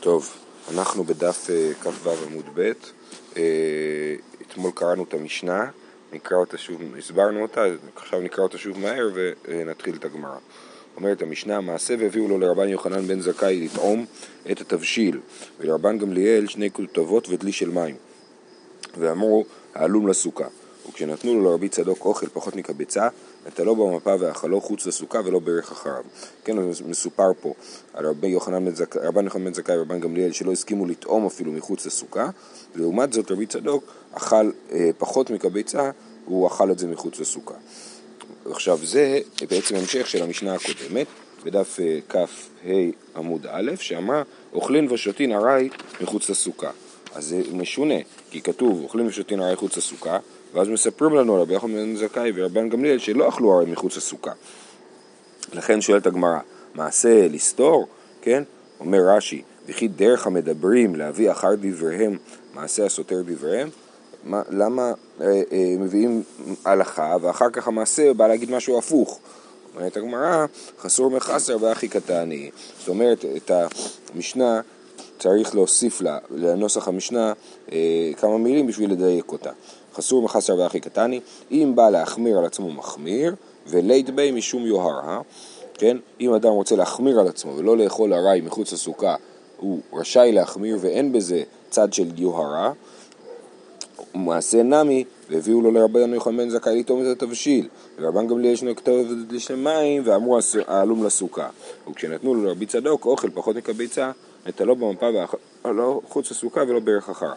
טוב, אנחנו בדף אה, כ"ו עמוד ב', אה, אתמול קראנו את המשנה, נקרא אותה שוב, הסברנו אותה, עכשיו נקרא אותה שוב מהר ונתחיל את הגמרא. אומרת המשנה, מעשה והביאו לו לרבן יוחנן בן זכאי לטעום את התבשיל, ולרבן גמליאל שני כותבות ודלי של מים. ואמרו, העלום לסוכה. וכשנתנו לו לרבי צדוק אוכל פחות מקבצה, נטלו במפה ואכלו חוץ לסוכה ולא ברך אחריו. כן, מסופר פה על רבי יוחנן בן זכאי, רבן יוחנן בן זכאי ורבן גמליאל שלא הסכימו לטעום אפילו מחוץ לסוכה, ולעומת זאת רבי צדוק אכל אה, פחות מקבצה, הוא אכל את זה מחוץ לסוכה. עכשיו זה בעצם המשך של המשנה הקודמת, בדף אה, כ"ה עמוד א', שאמרה אוכלין ושותין ארעי מחוץ לסוכה. אז זה משונה, כי כתוב אוכלים ושותין ארעי מחוץ לסוכה, ואז מספרים לנו על רבי יוחנן בן זכאי ורבן גמליאל שלא אכלו הרי מחוץ לסוכה. לכן שואלת הגמרא, מעשה לסתור, כן? אומר רש"י, וכי דרך המדברים להביא אחר דבריהם מעשה הסותר דבריהם? מה, למה אה, אה, מביאים הלכה ואחר כך המעשה בא להגיד משהו הפוך? אומרת הגמרא, חסור מחסר ואחי קטני. זאת אומרת, את המשנה צריך להוסיף לה, לנוסח המשנה, אה, כמה מילים בשביל לדייק אותה. חסור מחסר ואחי קטני, אם בא להחמיר על עצמו מחמיר, ולית בי משום יוהר, אה? כן? אם אדם רוצה להחמיר על עצמו ולא לאכול ארעי מחוץ לסוכה, הוא רשאי להחמיר ואין בזה צד של יוהרה. מעשה נמי, והביאו לו לרבן יוחנן בן זכאי לטעום את התבשיל. ורבן גמליאל ישנו כתוב לשם מים, ואמרו העלום לסוכה. וכשנתנו לו לרבי צדוק אוכל פחות מקביצה, נטלו במפה ולא חוץ לסוכה ולא ברך אחריו.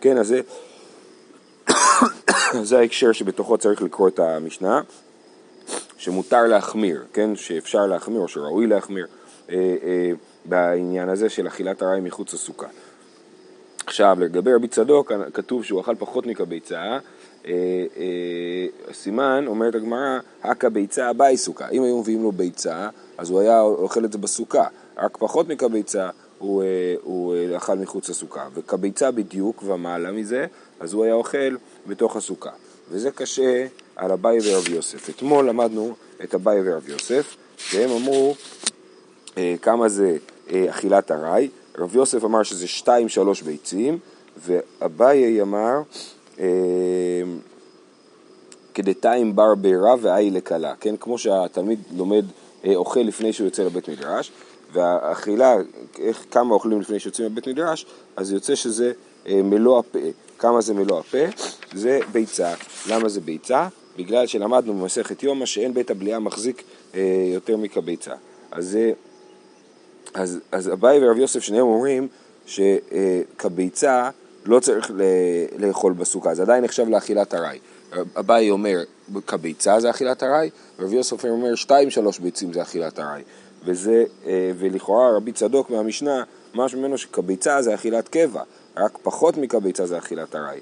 כן, אז זה זה ההקשר שבתוכו צריך לקרוא את המשנה, שמותר להחמיר, כן, שאפשר להחמיר או שראוי להחמיר אה, אה, בעניין הזה של אכילת הרעי מחוץ לסוכה. עכשיו, לגבי רבי צדוק, כתוב שהוא אכל פחות מקביצה, אה, אה, סימן, אומרת הגמרא, הכא ביצה באי סוכה. אם היו מביאים לו ביצה, אז הוא היה אוכל את זה בסוכה, רק פחות מקביצה הוא, אה, הוא אה, אכל מחוץ לסוכה. וכביצה בדיוק ומעלה מזה, אז הוא היה אוכל בתוך הסוכה. וזה קשה על אביי ורב יוסף. אתמול למדנו את אביי ורב יוסף, שהם אמרו אה, כמה זה אה, אכילת ארעי. רב יוסף אמר שזה שתיים שלוש ביצים, ואביי אמר אה, כדתיים בר בירה ואי לכלה, כן? כמו שהתלמיד לומד, אה, אוכל לפני שהוא יוצא לבית מדרש, והאכילה, איך, כמה אוכלים לפני שיוצאים לבית מדרש, אז יוצא שזה אה, מלוא הפה. כמה זה מלוא הפה? זה ביצה. למה זה ביצה? בגלל שלמדנו במסכת יומא שאין בית הבליעה מחזיק אה, יותר מכביצה. אז, אז, אז אביי ורב יוסף שניהם אומרים שכביצה לא צריך לאכול בסוכה, זה עדיין נחשב לאכילת ארעי. אביי אומר כביצה זה אכילת ארעי, ורב יוסף אומר שתיים שלוש ביצים זה אכילת ארעי. וזה, אה, ולכאורה רבי צדוק מהמשנה, משהו ממנו שכביצה זה אכילת קבע, רק פחות מכביצה זה אכילת ארעי.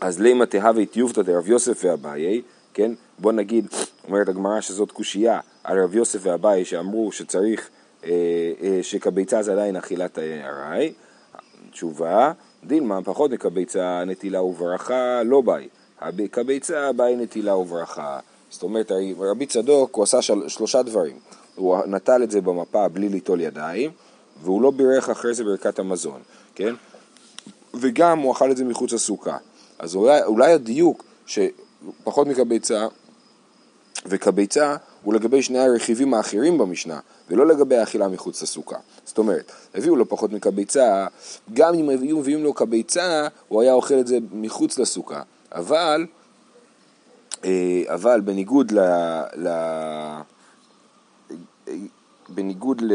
אז לימא תהווה טיובתא דרב יוסף ואביי, כן? בוא נגיד, אומרת הגמרא שזאת קושייה על רב יוסף ואביי שאמרו שצריך, אה, אה, שכביצה זה עדיין אכילת ארעי. תשובה, דילמה פחות מכביצה נטילה וברכה לא ביי. כביצה ביי נטילה וברכה. זאת אומרת, רבי צדוק הוא עשה של, שלושה דברים. הוא נטל את זה במפה בלי ליטול ידיים, והוא לא בירך אחרי זה ברכת המזון, כן? וגם הוא אכל את זה מחוץ לסוכה. אז אולי, אולי הדיוק שפחות מקביצה וקביצה הוא לגבי שני הרכיבים האחרים במשנה, ולא לגבי האכילה מחוץ לסוכה. זאת אומרת, הביאו לו פחות מקביצה, גם אם היו מביאים לו קביצה, הוא היה אוכל את זה מחוץ לסוכה. אבל, אה, אבל בניגוד ל... ל בניגוד ל...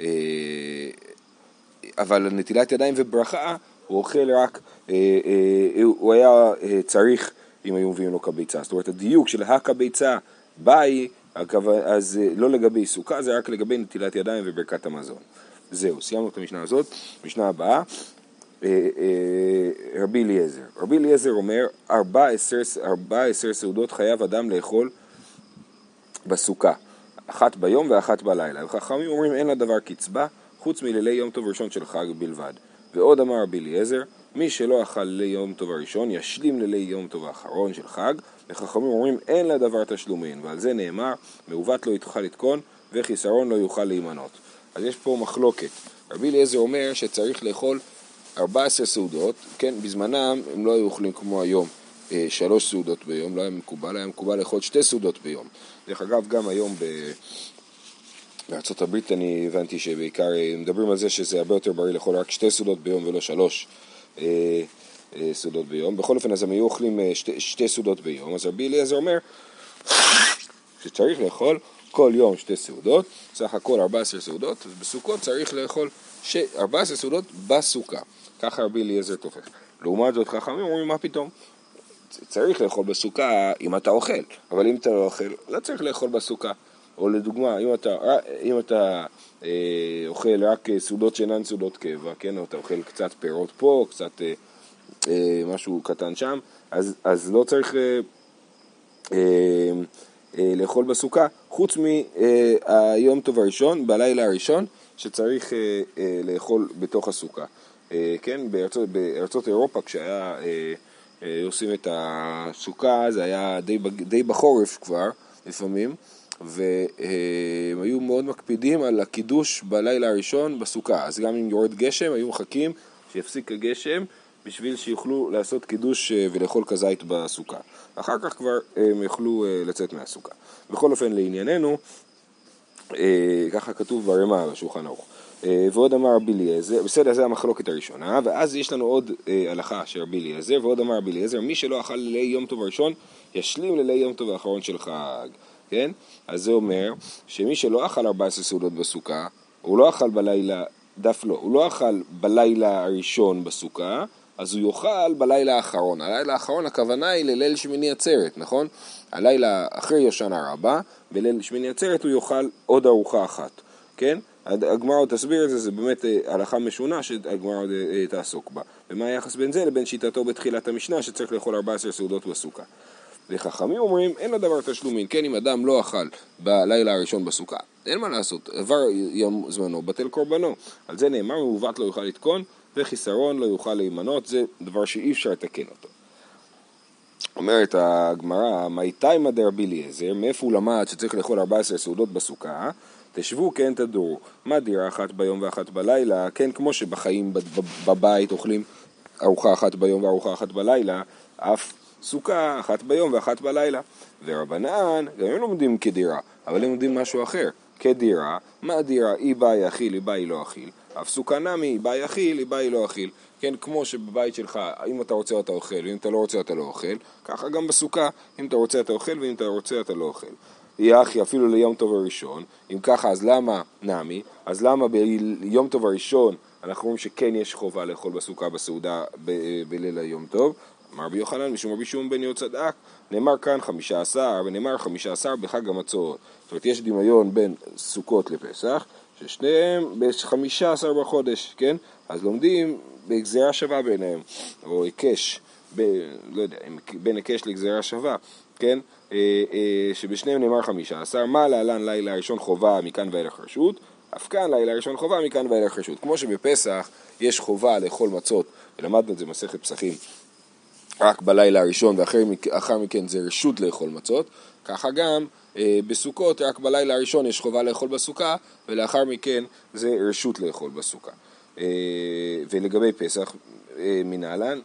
אה, אבל נטילת ידיים וברכה, הוא אוכל רק, אה, אה, הוא היה צריך אם היו מביאים לו כביצה. זאת אומרת, הדיוק של הכביצה באי, אז לא לגבי סוכה, זה רק לגבי נטילת ידיים וברכת המזון. זהו, סיימנו את המשנה הזאת. משנה הבאה, רבי אליעזר. רבי אליעזר אומר, ארבע עשר סעודות חייב אדם לאכול בסוכה. אחת ביום ואחת בלילה. וחכמים אומרים אין לדבר קצבה חוץ מלילי יום טוב ראשון של חג בלבד. ועוד אמר רבי אליעזר, מי שלא אכל לילי יום טוב הראשון ישלים לילי יום טוב האחרון של חג, וחכמים אומרים אין לדבר תשלומין, ועל זה נאמר, מעוות לא יוכל לתקון וחיסרון לא יוכל להימנות. אז יש פה מחלוקת. רבי אליעזר אומר שצריך לאכול 14 סעודות, כן, בזמנם הם לא היו אוכלים כמו היום שלוש סעודות ביום, לא היה מקובל, היה מקובל לאכול שתי סעודות ביום. דרך אגב, גם היום ב... בארצות הברית אני הבנתי שבעיקר אה, מדברים על זה שזה הרבה יותר בריא לאכול רק שתי סעודות ביום ולא שלוש אה, אה, סעודות ביום. בכל אופן, אז הם היו אוכלים אה, שתי, שתי סעודות ביום, אז רבי אליעזר אומר שצריך לאכול כל יום שתי סעודות, סך הכל 14 סעודות, אז בסוכות צריך לאכול ש... 14 סעודות בסוכה. ככה רבי אליעזר תופס. לעומת זאת חכמים אומרים מה פתאום? צריך לאכול בסוכה אם אתה אוכל, אבל אם אתה לא אוכל, לא צריך לאכול בסוכה. או לדוגמה, אם אתה, אם אתה אה, אוכל רק סעודות שאינן סעודות קבע, כן, או אתה אוכל קצת פירות פה, קצת אה, אה, משהו קטן שם, אז, אז לא צריך אה, אה, אה, לאכול בסוכה, חוץ מהיום טוב הראשון, בלילה הראשון, שצריך אה, אה, לאכול בתוך הסוכה. אה, כן, בארצות, בארצות אירופה כשהיה אה, אה, עושים את הסוכה זה היה די, די בחורף כבר לפעמים והם היו מאוד מקפידים על הקידוש בלילה הראשון בסוכה. אז גם אם יורד גשם היו מחכים שיפסיק הגשם בשביל שיוכלו לעשות קידוש ולאכול כזית בסוכה. אחר כך כבר הם יוכלו לצאת מהסוכה. בכל אופן לענייננו ככה כתוב ברמה בשולחן ערוך. אה, ועוד אמר רבי אליעזר, בסדר, זה המחלוקת הראשונה, ואז יש לנו עוד אה, הלכה של רבי אליעזר, ועוד אמר רבי אליעזר, מי שלא אכל לילי יום טוב הראשון, ישלים לילי יום טוב האחרון של חג, כן? אז זה אומר שמי שלא אכל 14 סעודות בסוכה, הוא לא אכל בלילה, דף לא, הוא לא אכל בלילה הראשון בסוכה, אז הוא יאכל בלילה האחרון. הלילה האחרון הכוונה היא לליל שמיני עצרת, נכון? הלילה אחרי יושנה רבה, בליל שמיני עצרת הוא יאכל עוד ארוחה אחת, כן? הגמרא עוד תסביר את זה, זה באמת אה, הלכה משונה שהגמרא עוד אה, אה, תעסוק בה. ומה היחס בין זה לבין שיטתו בתחילת המשנה שצריך לאכול 14 סעודות בסוכה. וחכמים אומרים, אין לדבר תשלומים, כן אם אדם לא אכל בלילה הראשון בסוכה, אין מה לעשות, עבר יום זמנו, בטל קורבנו. על זה נאמר, מעוות לא יוכל לתקון וחיסרון לא יוכל להימנות, זה דבר שאי אפשר לתקן אותו. אומרת הגמרא, מי תימא דרבי אליעזר, מאיפה הוא למד שצריך לאכול 14 סעודות בסוכה? תשבו כן תדורו, מה דירה אחת ביום ואחת בלילה, כן כמו שבחיים בבית אוכלים ארוחה אחת ביום וארוחה אחת בלילה, אף סוכה אחת ביום ואחת בלילה. ורבנן, גם הם לומדים כדירה, אבל הם לומדים משהו אחר. כדירה, מה דירה, אי באי אכיל, אי באי לא אכיל. אף סוכה נמי, אי באי אכיל, אי באי לא אכיל. כן, כמו שבבית שלך, אם אתה רוצה אתה אוכל, ואם אתה לא רוצה אתה לא אוכל, ככה גם בסוכה, אם אתה רוצה אתה אוכל, ואם אתה רוצה אתה לא אוכל. יחי אפילו ליום טוב הראשון, אם ככה אז למה נמי? אז למה ביום טוב הראשון אנחנו רואים שכן יש חובה לאכול בסוכה בסעודה בליל היום טוב? אמר רבי יוחנן משום רבי שמעון בן יהודה נאמר כאן חמישה עשר ונאמר חמישה עשר בחג המצות זאת אומרת יש דמיון בין סוכות לפסח ששניהם בחמישה עשר בחודש, כן? אז לומדים בגזירה שווה ביניהם או היקש, ב, לא יודע, בין היקש לגזירה שווה, כן? אה, אה, שבשניהם נאמר חמישה עשר, מה להלן לילה ראשון חובה מכאן ואילך רשות, אף כאן לילה ראשון חובה מכאן ואילך רשות. כמו שבפסח יש חובה לאכול מצות, ולמדנו את זה במסכת פסחים, רק בלילה הראשון ואחר מכן זה רשות לאכול מצות, ככה גם אה, בסוכות רק בלילה הראשון יש חובה לאכול בסוכה ולאחר מכן זה רשות לאכול בסוכה. ולגבי פסח, מנהלן,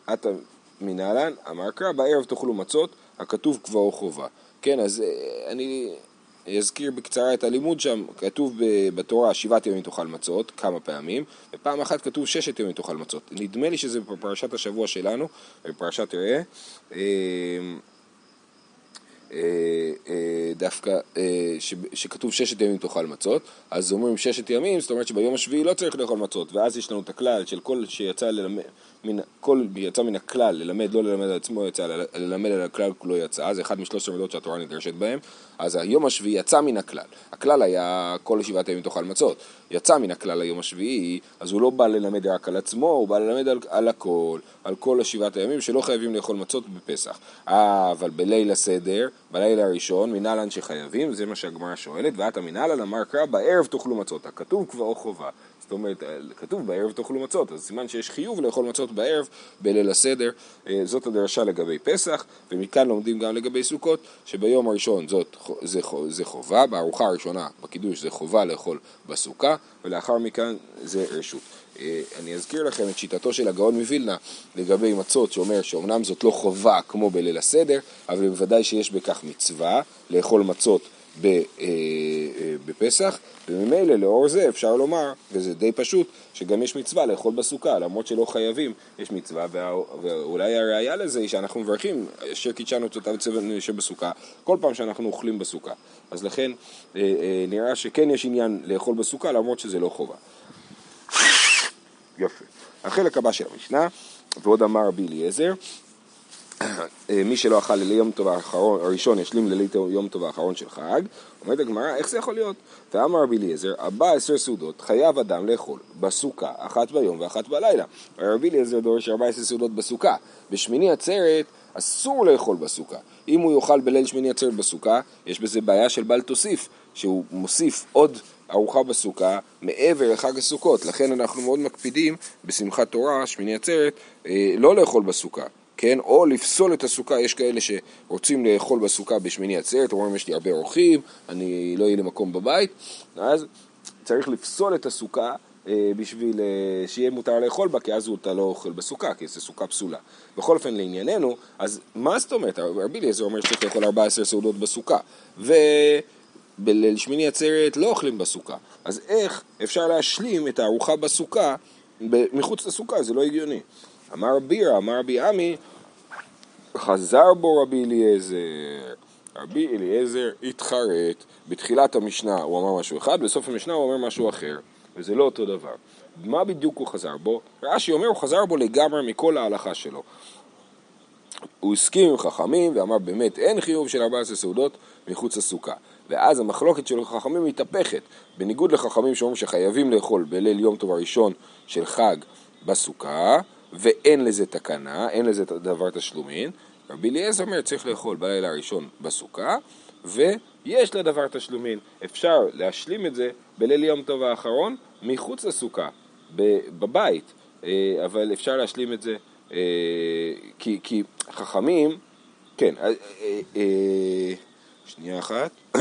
מנהלן, אמר קרא, בערב תאכלו מצות הכתוב כבר חובה. כן, אז אה, אני אזכיר בקצרה את הלימוד שם, כתוב בתורה שבעת ימים תאכל מצות, כמה פעמים, ופעם אחת כתוב ששת ימים תאכל מצות. נדמה לי שזה בפרשת השבוע שלנו, בפרשת ראה. אה, אה, דווקא שכתוב ששת ימים תאכל מצות, אז אומרים ששת ימים, זאת אומרת שביום השביעי לא צריך לאכול מצות, ואז יש לנו את הכלל של כל שיצא ללמד, מן, כל יצא מן הכלל ללמד, לא ללמד על עצמו יצא, ללמד על הכלל כולו יצא, זה אחד משלושת המדות שהתורה נדרשת בהם, אז היום השביעי יצא מן הכלל, הכלל היה כל שבעת הימים תאכל מצות, יצא מן הכלל היום השביעי, אז הוא לא בא ללמד רק על עצמו, הוא בא ללמד על, על הכל, על כל השבעת הימים שלא חייבים לאכול מצות בפסח, אבל בליל הסדר בלילה הראשון, מנהלן שחייבים, זה מה שהגמרא שואלת, ואת המנהלן אמר קרא בערב תאכלו מצות, הכתוב כבר חובה. זאת אומרת, כתוב בערב תאכלו מצות, אז סימן שיש חיוב לאכול מצות בערב בליל הסדר, אה, זאת הדרשה לגבי פסח, ומכאן לומדים גם לגבי סוכות, שביום הראשון זאת, זה, זה חובה, בארוחה הראשונה בקידוש זה חובה לאכול בסוכה, ולאחר מכאן זה רשות. אה, אני אזכיר לכם את שיטתו של הגאון מווילנה לגבי מצות, שאומר שאומנם זאת לא חובה כמו בליל הסדר, אבל בוודאי שיש בכך מצווה לאכול מצות אה, אה, בפסח, וממילא לאור זה אפשר לומר, וזה די פשוט, שגם יש מצווה לאכול בסוכה, למרות שלא חייבים, יש מצווה, ואולי הראיה לזה היא שאנחנו מברכים, אשר קידשנו צבע שבסוכה, כל פעם שאנחנו אוכלים בסוכה. אז לכן נראה שכן יש עניין לאכול בסוכה, למרות שזה לא חובה. יפה. החלק הבא של המשנה, ועוד אמר רבי אליעזר, מי שלא אכל לילי יום טוב האחרון, הראשון ישלים לילי יום טוב האחרון של חג, אומרת הגמרא, איך זה יכול להיות? ואמר רבי אליעזר, ארבע עשר סעודות חייב אדם לאכול בסוכה, אחת ביום ואחת בלילה. רבי אליעזר דורש ארבע עשר סעודות בסוכה. בשמיני עצרת אסור לאכול בסוכה. אם הוא יאכל בליל שמיני עצרת בסוכה, יש בזה בעיה של בל תוסיף, שהוא מוסיף עוד ארוחה בסוכה מעבר לחג הסוכות. לכן אנחנו מאוד מקפידים בשמחת תורה, שמיני עצרת, אה, לא לאכול בסוכה. כן? או לפסול את הסוכה, יש כאלה שרוצים לאכול בסוכה בשמיני עצרת, אומרים יש לי הרבה אורחים, אני לא אהיה לי מקום בבית, אז צריך לפסול את הסוכה אה, בשביל אה, שיהיה מותר לאכול בה, כי אז אתה לא אוכל בסוכה, כי זו סוכה פסולה. בכל אופן, לענייננו, אז מה זאת אומרת? רבי אליעזר אומר שצריך לאכול 14 סעודות בסוכה, ו... בליל שמיני עצרת לא אוכלים בסוכה. אז איך אפשר להשלים את הארוחה בסוכה מחוץ לסוכה? זה לא הגיוני. אמר בירה, אמר רבי עמי, חזר בו רבי אליעזר. רבי אליעזר התחרט. בתחילת המשנה הוא אמר משהו אחד, בסוף המשנה הוא אומר משהו אחר. וזה לא אותו דבר. מה בדיוק הוא חזר בו? רש"י אומר הוא חזר בו לגמרי מכל ההלכה שלו. הוא הסכים עם חכמים ואמר באמת אין חיוב של 14 סעודות מחוץ לסוכה. ואז המחלוקת של החכמים מתהפכת. בניגוד לחכמים שאומרים שחייבים לאכול בליל יום טוב הראשון של חג בסוכה, ואין לזה תקנה, אין לזה דבר תשלומין, רבי אליעזר אומר צריך לאכול בלילה הראשון בסוכה, ויש לדבר תשלומין. אפשר להשלים את זה בליל יום טוב האחרון מחוץ לסוכה, בבית, אה, אבל אפשר להשלים את זה אה, כי, כי חכמים, כן, אה, שנייה אחת.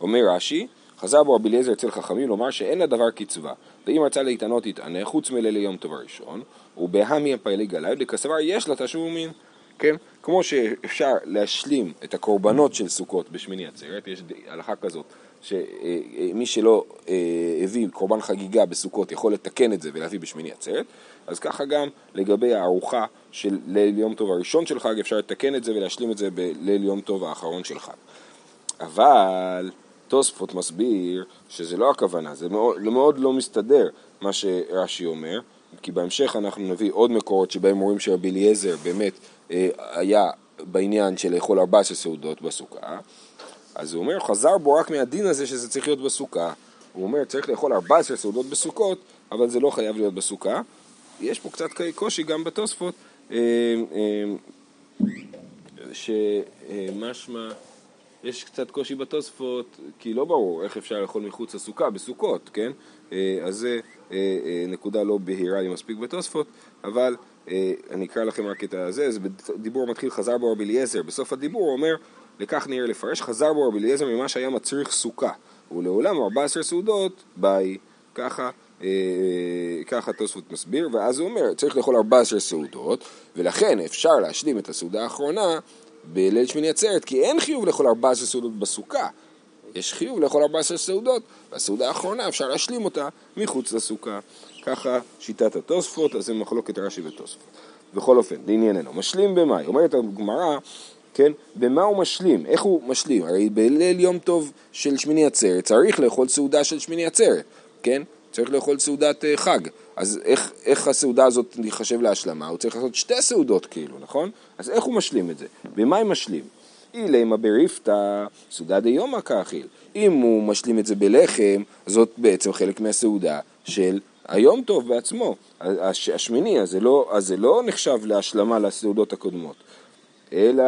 אומר רש"י, חזר בו רבי אליעזר אצל חכמים לומר שאין לדבר קצבה, ואם רצה להתענות יתענה, חוץ מליל יום טוב הראשון, ובהמי הפעילי גלאי, דקסבר יש לה תשלומים, כן? כמו שאפשר להשלים את הקורבנות של סוכות בשמיני עצרת, יש הלכה כזאת, שמי שלא אה, הביא קורבן חגיגה בסוכות יכול לתקן את זה ולהביא בשמיני עצרת, אז ככה גם לגבי הארוחה של ליל יום טוב הראשון של חג, אפשר לתקן את זה ולהשלים את זה בליל יום טוב האחרון של חג. אבל תוספות מסביר שזה לא הכוונה, זה מאוד, מאוד לא מסתדר מה שרש"י אומר, כי בהמשך אנחנו נביא עוד מקורות שבהם אומרים שרבי אליעזר באמת אה, היה בעניין של לאכול 14 סעודות בסוכה, אז הוא אומר, חזר בו רק מהדין הזה שזה צריך להיות בסוכה. הוא אומר, צריך לאכול 14 סעודות בסוכות, אבל זה לא חייב להיות בסוכה. יש פה קצת קושי גם בתוספות, אה, אה, שמשמע, יש קצת קושי בתוספות, כי לא ברור איך אפשר לאכול מחוץ לסוכה, בסוכות, כן? אה, אז זה נקודה לא בהירה לי מספיק בתוספות, אבל אני אקרא לכם רק את הזה, זה דיבור מתחיל חזר בו רבי אליעזר, בסוף הדיבור הוא אומר, לכך נראה לפרש, חזר בו רבי אליעזר ממה שהיה מצריך סוכה, ולעולם 14 סעודות ביי, ככה אה, ככה תוספות מסביר, ואז הוא אומר, צריך לאכול 14 סעודות, ולכן אפשר להשלים את הסעודה האחרונה בליל שמיני עצרת, כי אין חיוב לאכול 14 סעודות בסוכה. יש חיוב לאכול 14 סעודות, והסעודה האחרונה אפשר להשלים אותה מחוץ לסוכה. ככה שיטת התוספות, אז זה מחלוקת רש"י ותוספות. בכל אופן, לענייננו, משלים במאי, אומרת הגמרא, כן, במה הוא משלים, איך הוא משלים, הרי בליל יום טוב של שמיני עצרת צריך לאכול סעודה של שמיני עצרת, כן, צריך לאכול סעודת אה, חג. אז איך, איך הסעודה הזאת ייחשב להשלמה? הוא צריך לעשות שתי סעודות כאילו, נכון? אז איך הוא משלים את זה? במה הם משלים? אילימה בריפתא סעודה דיומא כאכיל. אם הוא משלים את זה בלחם, זאת בעצם חלק מהסעודה של היום טוב בעצמו. השמיני, אז זה לא, אז זה לא נחשב להשלמה לסעודות הקודמות. אלא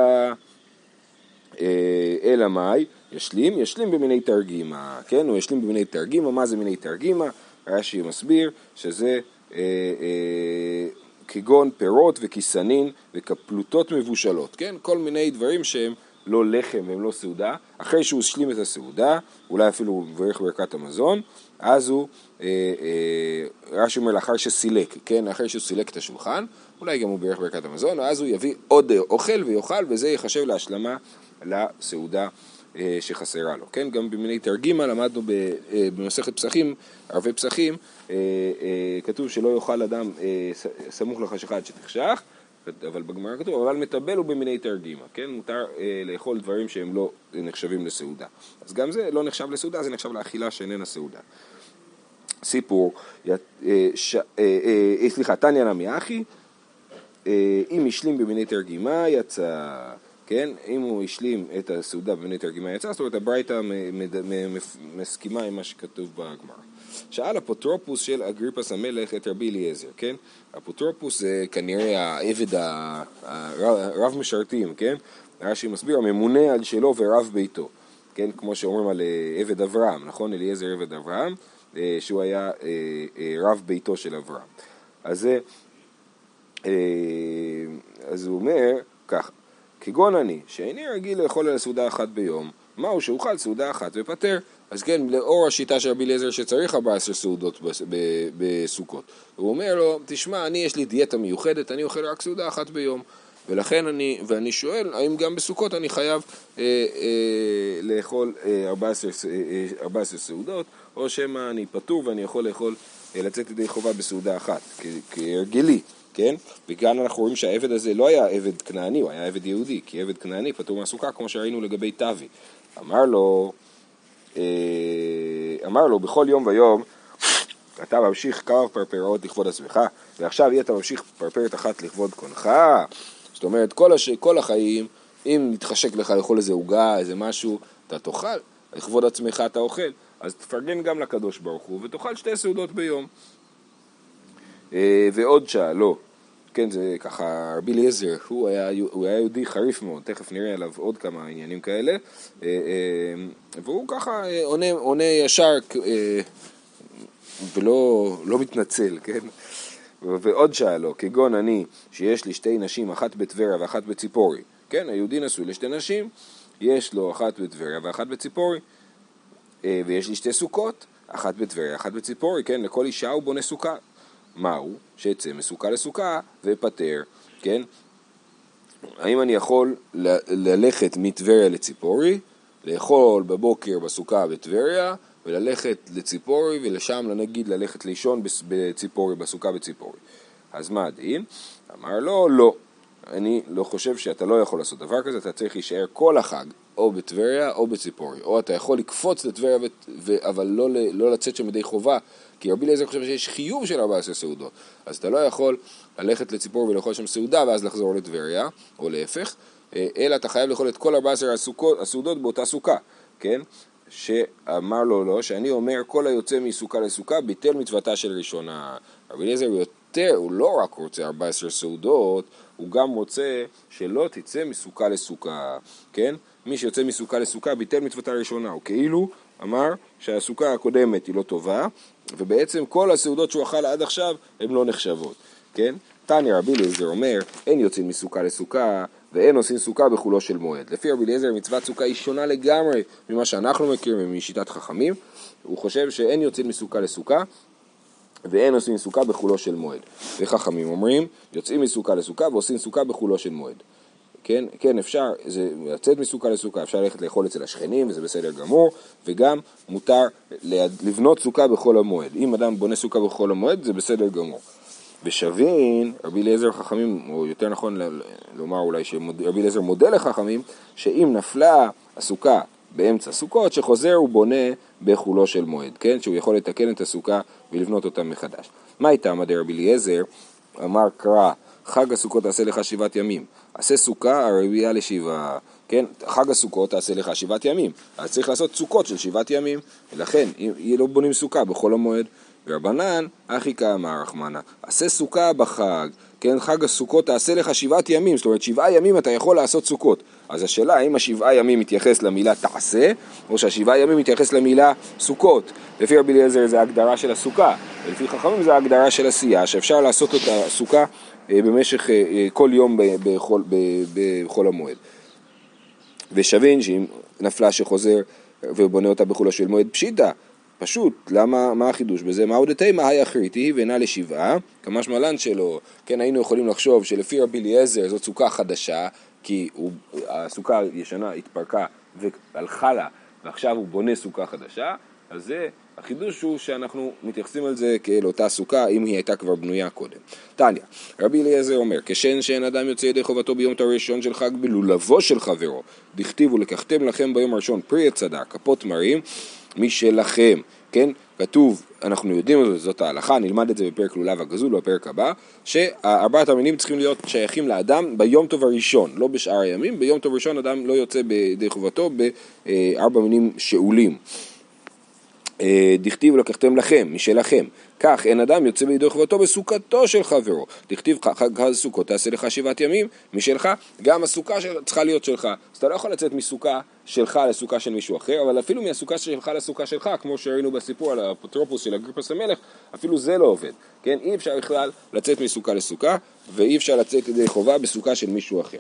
אה, אלא מאי? ישלים, ישלים במיני תרגימה, כן? הוא ישלים במיני תרגימה, מה זה מיני תרגימה? רש"י מסביר שזה אה, אה, כגון פירות וכיסנין וכפלוטות מבושלות, כן? כל מיני דברים שהם לא לחם והם לא סעודה. אחרי שהוא השלים את הסעודה, אולי אפילו הוא מברך ברכת המזון, אז הוא, אה, אה, רש"י אומר לאחר שסילק, כן? אחרי שהוא סילק את השולחן, אולי גם הוא בירך ברכת המזון, אז הוא יביא עוד אוכל ויאכל וזה ייחשב להשלמה לסעודה שחסרה לו. כן, גם במיני תרגימה למדנו אה, במסכת פסחים, ערבי פסחים, אה, כתוב שלא יאכל אדם סמוך לחשיכה עד שתחשך, אבל בגמרא כתוב, אבל מטבל הוא במיני תרגימה, כן? מותר לאכול דברים שהם לא נחשבים לסעודה. אז גם זה לא נחשב לסעודה, זה נחשב לאכילה שאיננה סעודה. סיפור, סליחה, תניא נמי אחי, אם השלים במיני תרגימה יצא כן? אם הוא השלים את הסעודה בבנית תרגימה יצא, זאת אומרת הברייתא מסכימה עם מה שכתוב בגמרא. שאל אפוטרופוס של אגריפס המלך את רבי אליעזר, כן? אפוטרופוס זה כנראה העבד הרב משרתים, כן? רש"י מסביר, הממונה על שלו ורב ביתו, כן? כמו שאומרים על אה, עבד אברהם, נכון? אליעזר עבד אברהם, אה, שהוא היה אה, רב ביתו של אברהם. אז זה, אז הוא אומר ככה, כגון אני, שאיני רגיל לאכול על סעודה אחת ביום, מהו שאוכל סעודה אחת ופטר. אז כן, לאור השיטה של רבי אליעזר שצריך 14 סעודות בסוכות. הוא אומר לו, תשמע, אני יש לי דיאטה מיוחדת, אני אוכל רק סעודה אחת ביום. ולכן אני, ואני שואל, האם גם בסוכות אני חייב אה, אה, לאכול אה, 14, אה, 14 סעודות, או שמא אני פטור ואני יכול לאכול, אה, לצאת ידי חובה בסעודה אחת, כהרגלי. כן? וכאן אנחנו רואים שהעבד הזה לא היה עבד כנעני, הוא היה עבד יהודי, כי עבד כנעני פטור מהסוכה, כמו שראינו לגבי תבי. אמר לו, אה, אמר לו, בכל יום ויום אתה ממשיך כמה פרפרות לכבוד עצמך, ועכשיו יהיה אתה ממשיך פרפרת אחת לכבוד קונך. זאת אומרת, כל, הש... כל החיים, אם נתחשק לך לאכול איזה עוגה, איזה משהו, אתה תאכל, לכבוד עצמך אתה אוכל. אז תפרגן גם לקדוש ברוך הוא ותאכל שתי סעודות ביום. אה, ועוד לא. כן, זה ככה, רבי אליעזר, הוא הוא היה יהודי חריף מאוד, תכף נראה עליו עוד כמה עניינים כאלה, אה, אה, והוא ככה עונה, עונה ישר ולא לא מתנצל, כן? ועוד שעה לו, כגון אני, שיש לי שתי נשים, אחת בטבריה ואחת בציפורי, כן, היהודי נשוי לשתי נשים, יש לו אחת בטבריה ואחת בציפורי, ויש לי שתי סוכות, אחת בטבריה, אחת בציפורי, כן, לכל אישה הוא בונה סוכה, מהו? שיצא מסוכה לסוכה ופטר, כן? האם אני יכול ל- ללכת מטבריה לציפורי, לאכול בבוקר בסוכה בטבריה, וללכת לציפורי, ולשם נגיד ללכת לישון בציפורי, בסוכה בציפורי. אז מה הדין? אמר לו, לא. אני לא חושב שאתה לא יכול לעשות דבר כזה, אתה צריך להישאר כל החג, או בטבריה או בציפורי. או אתה יכול לקפוץ לטבריה, אבל לא, לא לצאת שם ידי חובה, כי רבי אליעזר חושב שיש חיוב של 14 סעודות, אז אתה לא יכול ללכת לציפור ולאכול שם סעודה ואז לחזור לטבריה, או להפך, אה, אלא אתה חייב לאכול את כל 14 הסעודות באותה סוכה, כן? שאמר לו לא, שאני אומר כל היוצא מסוכה לסוכה ביטל מצוותה של ראשונה. רבי אליעזר יותר, הוא לא רק רוצה 14 סעודות, הוא גם רוצה שלא תצא מסוכה לסוכה, כן? מי שיוצא מסוכה לסוכה ביטל מצוותה ראשונה, הוא כאילו אמר שהסוכה הקודמת היא לא טובה, ובעצם כל הסעודות שהוא אכל עד עכשיו הן לא נחשבות, כן? תניא רבי אליעזר אומר, אין יוצאים מסוכה לסוכה ואין עושים סוכה בחולו של מועד. לפי רבי אליעזר מצוות סוכה היא שונה לגמרי ממה שאנחנו מכירים ומשיטת חכמים. הוא חושב שאין יוצאים מסוכה לסוכה ואין עושים סוכה בחולו של מועד. וחכמים אומרים, יוצאים מסוכה לסוכה ועושים סוכה בחולו של מועד. כן, כן אפשר, זה לצאת מסוכה לסוכה, אפשר ללכת לאכול אצל השכנים וזה בסדר גמור, וגם מותר לבנות סוכה בחול המועד. אם אדם בונה סוכה בחול המועד זה בסדר גמור. ושבין, רבי אליעזר חכמים, או יותר נכון לומר אולי שרבי אליעזר מודה לחכמים, שאם נפלה הסוכה באמצע סוכות, שחוזר הוא בונה בחולו של מועד, כן? שהוא יכול לתקן את הסוכה ולבנות אותה מחדש. מה איתה מדי רבי אליעזר? אמר קרא חג הסוכות תעשה לך שבעת ימים. עשה סוכה הראויה לשבעה. כן, חג הסוכות תעשה לך שבעת ימים. אז צריך לעשות סוכות של שבעת ימים. ולכן, אם לא בונים סוכה בחול המועד. ורבנן, אחי כאמר רחמנה, עשה סוכה בחג, כן, חג הסוכות תעשה לך שבעת ימים, זאת אומרת שבעה ימים אתה יכול לעשות סוכות. אז השאלה האם השבעה ימים מתייחס למילה תעשה, או שהשבעה ימים מתייחס למילה סוכות. לפי רבי אליעזר זה ההגדרה של הסוכה, ולפי חכמים זה ההגדרה של עשייה, שאפשר לעשות את הסוכה אה, במשך אה, אה, כל יום בחול המועד. ושבין שאם נפלה שחוזר ובונה אותה בחולו של מועד פשיטא, פשוט, למה, מה החידוש בזה? מה עוד תימא היי אחריתי ואינה לשבעה, כמשמע לן שלו, כן היינו יכולים לחשוב שלפי רבי אליעזר זאת סוכה חדשה, כי הוא, הסוכה הישנה התפרקה והלכה לה, ועכשיו הוא בונה סוכה חדשה, אז זה, החידוש הוא שאנחנו מתייחסים על זה כאל אותה סוכה, אם היא הייתה כבר בנויה קודם. טניה, רבי אליעזר אומר, כשן שאין אדם יוצא ידי חובתו ביום הראשון של חג בלולבו של חברו, דכתיבו לקחתם לכם ביום הראשון פרי הצדה, כפות מרים, משלכם, כן? כתוב, אנחנו יודעים, זאת ההלכה, נלמד את זה בפרק לולב הגזול בפרק הבא, שארבעת המינים צריכים להיות שייכים לאדם ביום טוב הראשון, לא בשאר הימים, ביום טוב ראשון אדם לא יוצא בידי חובתו בארבע מינים שאולים. אה, דכתיב לקחתם לכם, משלכם. כך אין אדם יוצא בידי חובתו בסוכתו של חברו. דכתיב חג הסוכות תעשה לך שבעת ימים משלך, גם הסוכה של, צריכה להיות שלך. אז אתה לא יכול לצאת מסוכה שלך לסוכה של מישהו אחר, אבל אפילו מהסוכה שלך לסוכה שלך, כמו שראינו בסיפור על האפוטרופוס של אגריפוס המלך, אפילו זה לא עובד. כן, אי אפשר בכלל לצאת מסוכה לסוכה, ואי אפשר לצאת ידי חובה בסוכה של מישהו אחר.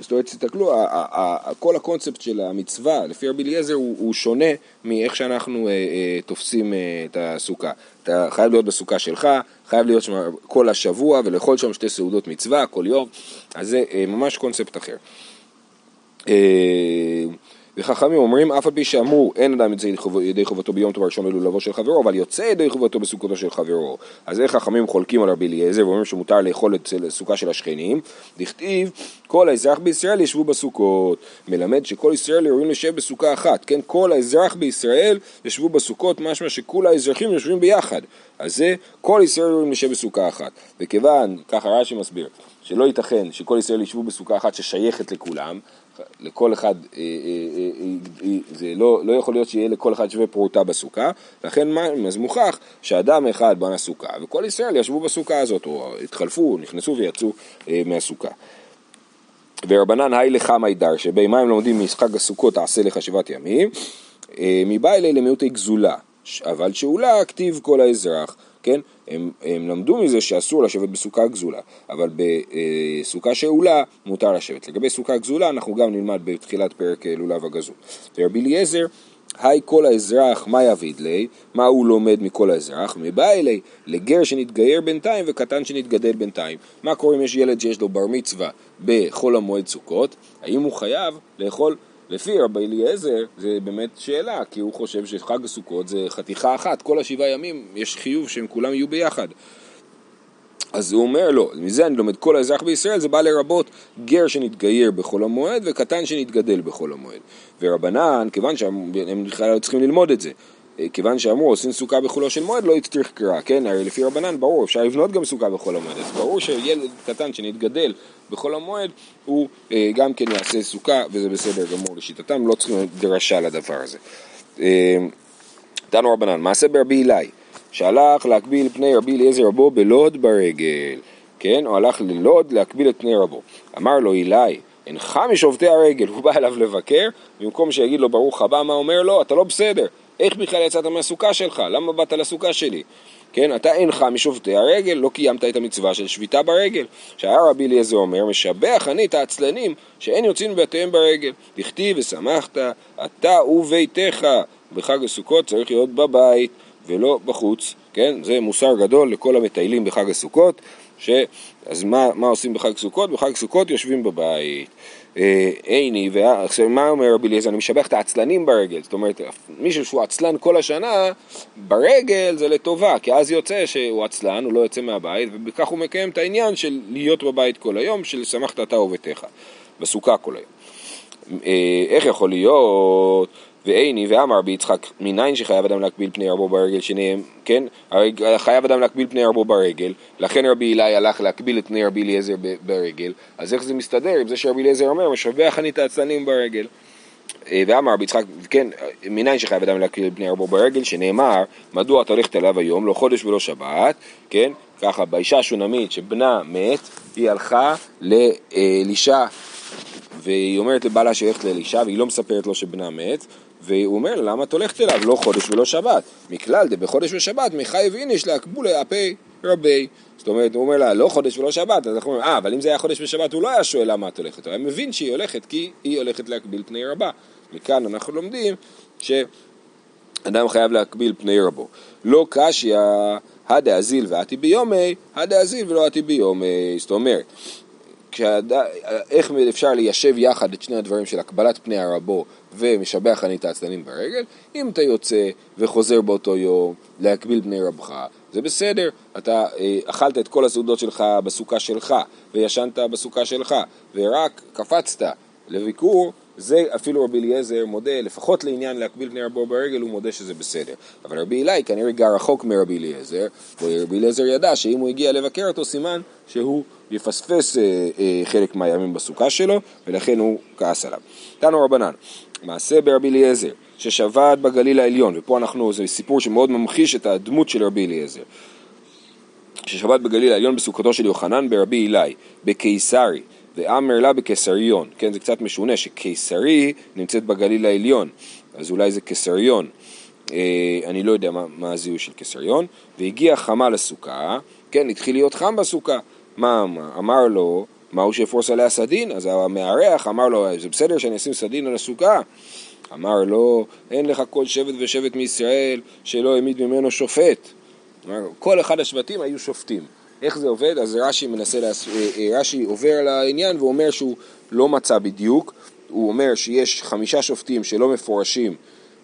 זאת אומרת, תסתכלו, כל הקונספט של המצווה, לפי רבי אליעזר, הוא, הוא שונה מאיך שאנחנו אה, אה, תופסים אה, את הסוכה. אתה חייב להיות בסוכה שלך, חייב להיות שם כל השבוע ולאכול שם שתי סעודות מצווה כל יום, אז זה אה, ממש קונספט אחר. אה, וחכמים אומרים, אף על פי שאמרו, אין אדם יוצא ידי חובתו ביום טוב הראשון ללולבו של חברו, אבל יוצא ידי חובתו בסוכתו של חברו. אז איך חכמים חולקים על רבי אליעזר ואומרים שמותר לאכול את סוכה של השכנים? דכתיב, כל האזרח בישראל ישבו בסוכות. מלמד שכל ישראל יורים לשב בסוכה אחת. כן, כל האזרח בישראל ישבו בסוכות, משמע שכל האזרחים יושבים ביחד. אז זה, כל ישראל יורים לשב בסוכה אחת. וכיוון, ככה רש"י מסביר, שלא ייתכן שכל ישראל ישבו בסוכה אחת ששייכת לכולם, לכל אחד, אה, אה, אה, זה לא, לא יכול להיות שיהיה לכל אחד שווה פרוטה בסוכה, לכן אז מוכח שאדם אחד בנה סוכה וכל ישראל ישבו בסוכה הזאת, או התחלפו, נכנסו ויצאו מהסוכה. ורבנן היי לך מי דרשה, מה הם לומדים משחק הסוכות תעשה לך שבעת ימים, מבא אלי למיעוטי גזולה, אבל שאולה כתיב כל האזרח. כן? הם, הם למדו מזה שאסור לשבת בסוכה גזולה, אבל בסוכה שאולה מותר לשבת. לגבי סוכה גזולה אנחנו גם נלמד בתחילת פרק לולב הגזול. ורבי אליעזר היי כל האזרח, מה יביד לי? מה הוא לומד מכל האזרח? מבא אלי, לגר שנתגייר בינתיים וקטן שנתגדל בינתיים. מה קורה אם יש ילד שיש לו בר מצווה בחול המועד סוכות? האם הוא חייב לאכול לפי רבי אליעזר זה באמת שאלה, כי הוא חושב שחג הסוכות זה חתיכה אחת, כל השבעה ימים יש חיוב שהם כולם יהיו ביחד. אז הוא אומר לא, מזה אני לומד כל האזרח בישראל זה בא לרבות גר שנתגייר בחול המועד וקטן שנתגדל בחול המועד. ורבנן, כיוון שהם בכלל לא צריכים ללמוד את זה, כיוון שאמרו עושים סוכה בחולו של מועד לא יצטרך קרא, כן? הרי לפי רבנן ברור, אפשר לבנות גם סוכה בחול המועד, אז ברור שילד קטן שנתגדל בחול המועד הוא אה, גם כן יעשה סוכה וזה בסדר גמור לשיטתם, לא צריכים דרשה לדבר הזה. אה, רבנן, מעשה ברבי אלי, שהלך להקביל פני רבי אליעזר רבו בלוד ברגל, כן? הוא הלך ללוד להקביל את פני רבו. אמר לו אלי, אינך משובתי הרגל, הוא בא אליו לבקר, במקום שיגיד לו ברוך הבא, מה אומר לו? אתה לא בסדר. איך בכלל יצאת מהסוכה שלך? למה באת לסוכה שלי? כן, אתה אינך משובתי הרגל, לא קיימת את המצווה של שביתה ברגל. שהיה רבי אליעזר אומר, משבח אני את העצלנים שאין יוצאים מבתיהם ברגל. דכתיב ושמחת, אתה וביתך. בחג הסוכות צריך להיות בבית ולא בחוץ, כן? זה מוסר גדול לכל המטיילים בחג הסוכות, ש... אז מה, מה עושים בחג סוכות? בחג סוכות יושבים בבית. עיני, עכשיו מה אומר רבי אליעזר? אני משבח את העצלנים ברגל, זאת אומרת מישהו שהוא עצלן כל השנה, ברגל זה לטובה, כי אז יוצא שהוא עצלן, הוא לא יוצא מהבית, ובכך הוא מקיים את העניין של להיות בבית כל היום, של שמחת אתה וביתך, בסוכה כל היום. אה, איך יכול להיות? ואיני ואמר בי יצחק מניין שחייב אדם להקביל פני רבו ברגל? שניהם, כן? חייב אדם להקביל פני רבו ברגל, לכן רבי אלי הלך להקביל את פני רבי אליעזר ברגל, אז איך זה מסתדר עם זה שרבי אליעזר אומר משבח אני את העצלנים ברגל? אה, ואמר רבי יצחק, כן, מניין שחייב אדם להקריב פני רבו ברגל, שנאמר, מדוע את הולכת אליו היום, לא חודש ולא שבת, כן, ככה, באישה השונמית שבנה מת, היא הלכה לאלישע, והיא אומרת לבעלה שהיא הולכת לאלישע, והיא לא מספרת לו שבנה מת, והוא אומר למה את הולכת אליו, לא חודש ולא שבת? מכלל דבחודש ושבת, מחייב איניש להקבולי אפי רבי. זאת אומרת, הוא אומר לה, לא חודש ולא שבת, אז אנחנו אומרים, אה, אבל אם זה היה חודש ושבת, הוא לא היה שואל למה את הולכת, הוא היה מבין שהיא הולכת כי היא הולכת להקביל פני רבה. מכאן אנחנו לומדים שאדם חייב להקביל פני רבו. לא קשיא, הדאזיל ואתי ביומי, הדאזיל ולא אתי ביומי. זאת אומרת, כשהד... איך אפשר ליישב יחד את שני הדברים של הקבלת פני הרבו ומשבח אני את העצלנים ברגל, אם אתה יוצא וחוזר באותו יום להקביל פני רבך, זה בסדר, אתה אה, אכלת את כל הסעודות שלך בסוכה שלך וישנת בסוכה שלך ורק קפצת לביקור, זה אפילו רבי אליעזר מודה, לפחות לעניין להקביל פני רבו ברגל, הוא מודה שזה בסדר. אבל רבי אלי כנראה גר רחוק מרבי אליעזר, ורבי אליעזר ידע שאם הוא הגיע לבקר אותו, סימן שהוא יפספס אה, אה, חלק מהימים בסוכה שלו, ולכן הוא כעס עליו. תנו רבנן, מעשה ברבי אליעזר, ששבת בגליל העליון, ופה אנחנו, זה סיפור שמאוד ממחיש את הדמות של רבי אליעזר. ששבת בגליל העליון בסוכתו של יוחנן ברבי אלי, בקיסרי, ואמר לה בקיסריון, כן, זה קצת משונה שקיסרי נמצאת בגליל העליון, אז אולי זה קיסריון, אה, אני לא יודע מה, מה הזיהוי של קיסריון, והגיע חמה לסוכה, כן, התחיל להיות חם בסוכה, מה אמר? לו, מהו שיפרוס עליה סדין? אז המארח אמר לו, זה בסדר שאני אשים סדין על הסוכה? אמר לו, אין לך כל שבט ושבט מישראל שלא העמיד ממנו שופט. כל אחד השבטים היו שופטים. איך זה עובד? אז רש"י מנסה, להס... אה, אה, רש"י עובר על העניין ואומר שהוא לא מצא בדיוק, הוא אומר שיש חמישה שופטים שלא מפורשים,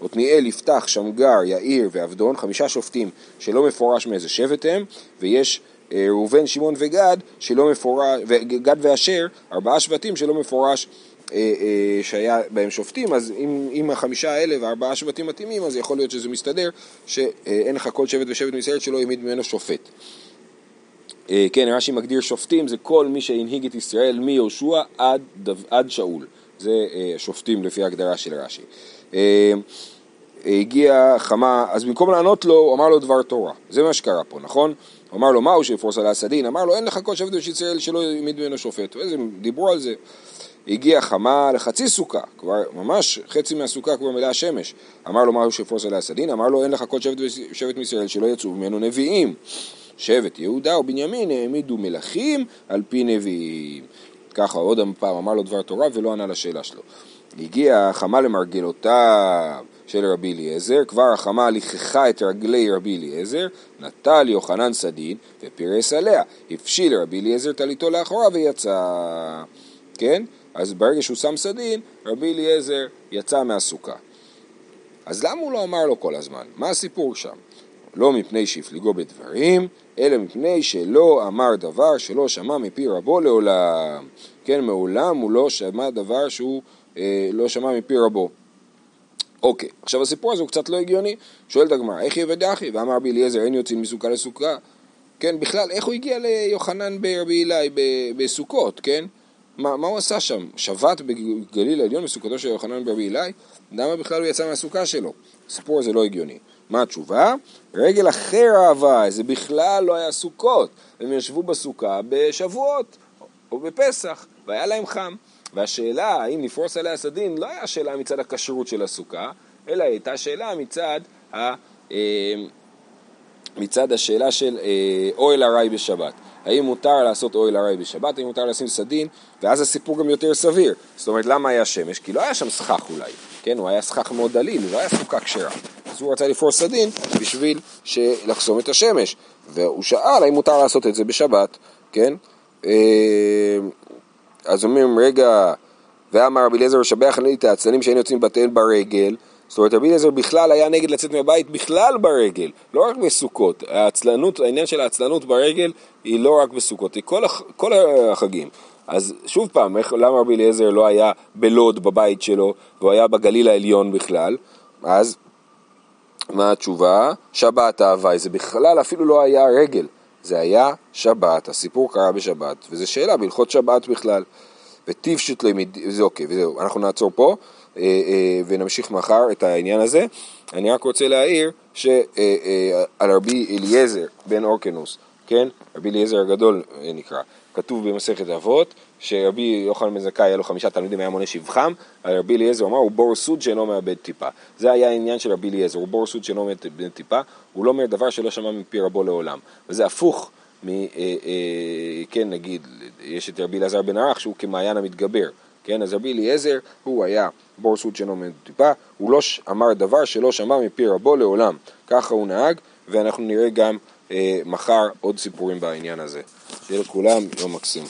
עתניאל, יפתח, שמגר, יאיר ועבדון, חמישה שופטים שלא מפורש מאיזה שבט הם, ויש ראובן, שמעון וגד, שלא מפורש, וגד ואשר, ארבעה שבטים שלא מפורש שהיה בהם שופטים, אז אם, אם החמישה האלה וארבעה שבטים מתאימים, אז יכול להיות שזה מסתדר, שאין לך כל שבט ושבט מישראל שלא העמיד ממנו שופט. אה, כן, רש"י מגדיר שופטים, זה כל מי שהנהיג את ישראל מיהושע עד, עד שאול. זה אה, שופטים לפי ההגדרה של רש"י. אה, הגיע חמה, אז במקום לענות לו, הוא אמר לו דבר תורה. זה מה שקרה פה, נכון? הוא אמר לו, מהו שיפרוס על הסדין? אמר לו, אין לך כל שבט ישראל שלא העמיד ממנו שופט. הם דיברו על זה. הגיע חמה לחצי סוכה, כבר ממש חצי מהסוכה כבר מלאה שמש. אמר לו, מהו שיפרוס על הסדין? אמר לו, אין לך כל שבט, שבט מישראל שלא יצאו ממנו נביאים. שבט יהודה ובנימין העמידו מלכים על פי נביאים. ככה עוד פעם אמר לו דבר תורה ולא ענה לשאלה שלו. הגיע החמה למרגלותיו של רבי אליעזר, כבר החמה ליככה את רגלי רבי אליעזר, נטל יוחנן סדין ופירס עליה. הפשיל רבי אליעזר טליתו לאחורה ויצא. כן? אז ברגע שהוא שם סדין, רבי אליעזר יצא מהסוכה. אז למה הוא לא אמר לו כל הזמן? מה הסיפור שם? לא מפני שהפליגו בדברים, אלא מפני שלא אמר דבר שלא שמע מפי רבו לעולם. כן, מעולם הוא לא שמע דבר שהוא אה, לא שמע מפי רבו. אוקיי, עכשיו הסיפור הזה הוא קצת לא הגיוני. שואלת הגמרא, איך יבד אחי? ואמר רבי אליעזר, אין יוצאים מסוכה לסוכה. כן, בכלל, איך הוא הגיע ליוחנן ברבי אלי בסוכות, כן? מה, מה הוא עשה שם? שבת בגליל העליון בסוכתו של יוחנן ברבי אלי? למה בכלל הוא יצא מהסוכה שלו? הסיפור הזה לא הגיוני. מה התשובה? רגל אחר אהבה, זה בכלל לא היה סוכות. הם ישבו בסוכה בשבועות או בפסח, והיה להם חם. והשאלה האם נפרוס עליה סדין לא היה שאלה מצד הכשרות של הסוכה, אלא הייתה שאלה מצד, ה, אה, מצד השאלה של אה, אוהל ארעי בשבת. האם מותר לעשות אוהל ארעי בשבת, האם מותר לשים סדין, ואז הסיפור גם יותר סביר. זאת אומרת, למה היה שמש? כי לא היה שם סכך אולי, כן? הוא היה סכך מאוד דליל, לא היה סוכה כשרה. אז הוא רצה לפרוס סדין בשביל לחסום את השמש. והוא שאל האם מותר לעשות את זה בשבת, כן? אז אומרים, רגע, ואמר רבי אליעזר משבח אני את העצלנים שאין יוצאים בטל ברגל, זאת אומרת רבי אליעזר בכלל היה נגד לצאת מהבית בכלל ברגל, לא רק בסוכות, העצלנות, העניין של העצלנות ברגל היא לא רק בסוכות, היא כל, הח, כל החגים. אז שוב פעם, איך, למה רבי אליעזר לא היה בלוד בבית שלו, והוא היה בגליל העליון בכלל? אז מה התשובה? שבת ההוואי, זה בכלל אפילו לא היה רגל, זה היה שבת, הסיפור קרה בשבת, וזו שאלה בהלכות שבת בכלל. וטיב שוט לימיד, זה אוקיי, וזהו, אנחנו נעצור פה, ונמשיך מחר את העניין הזה. אני רק רוצה להעיר שעל רבי אליעזר בן אורקנוס, כן? רבי אליעזר הגדול נקרא, כתוב במסכת אבות, שרבי יוחנן בן זכאי היה לו חמישה תלמידים, היה מונה שבחם, רבי אליעזר אמר, הוא בור סוד שאינו מאבד טיפה. זה היה העניין של רבי אליעזר, הוא בור סוד שאינו מאבד טיפה, הוא לא אומר דבר שלא שמע מפי רבו לעולם. וזה הפוך מ... אה, אה, כן, נגיד, יש את רבי אלעזר בן ערך שהוא כמעיין המתגבר. כן, אז רבי אליעזר הוא היה בור סוד שאינו מאבד טיפה, הוא לא אמר דבר שלא שמע מפי רבו לעולם. ככה הוא נהג, ואנחנו נראה גם אה, מחר עוד סיפורים בעניין הזה. שיהיה לכולם יום מקסים.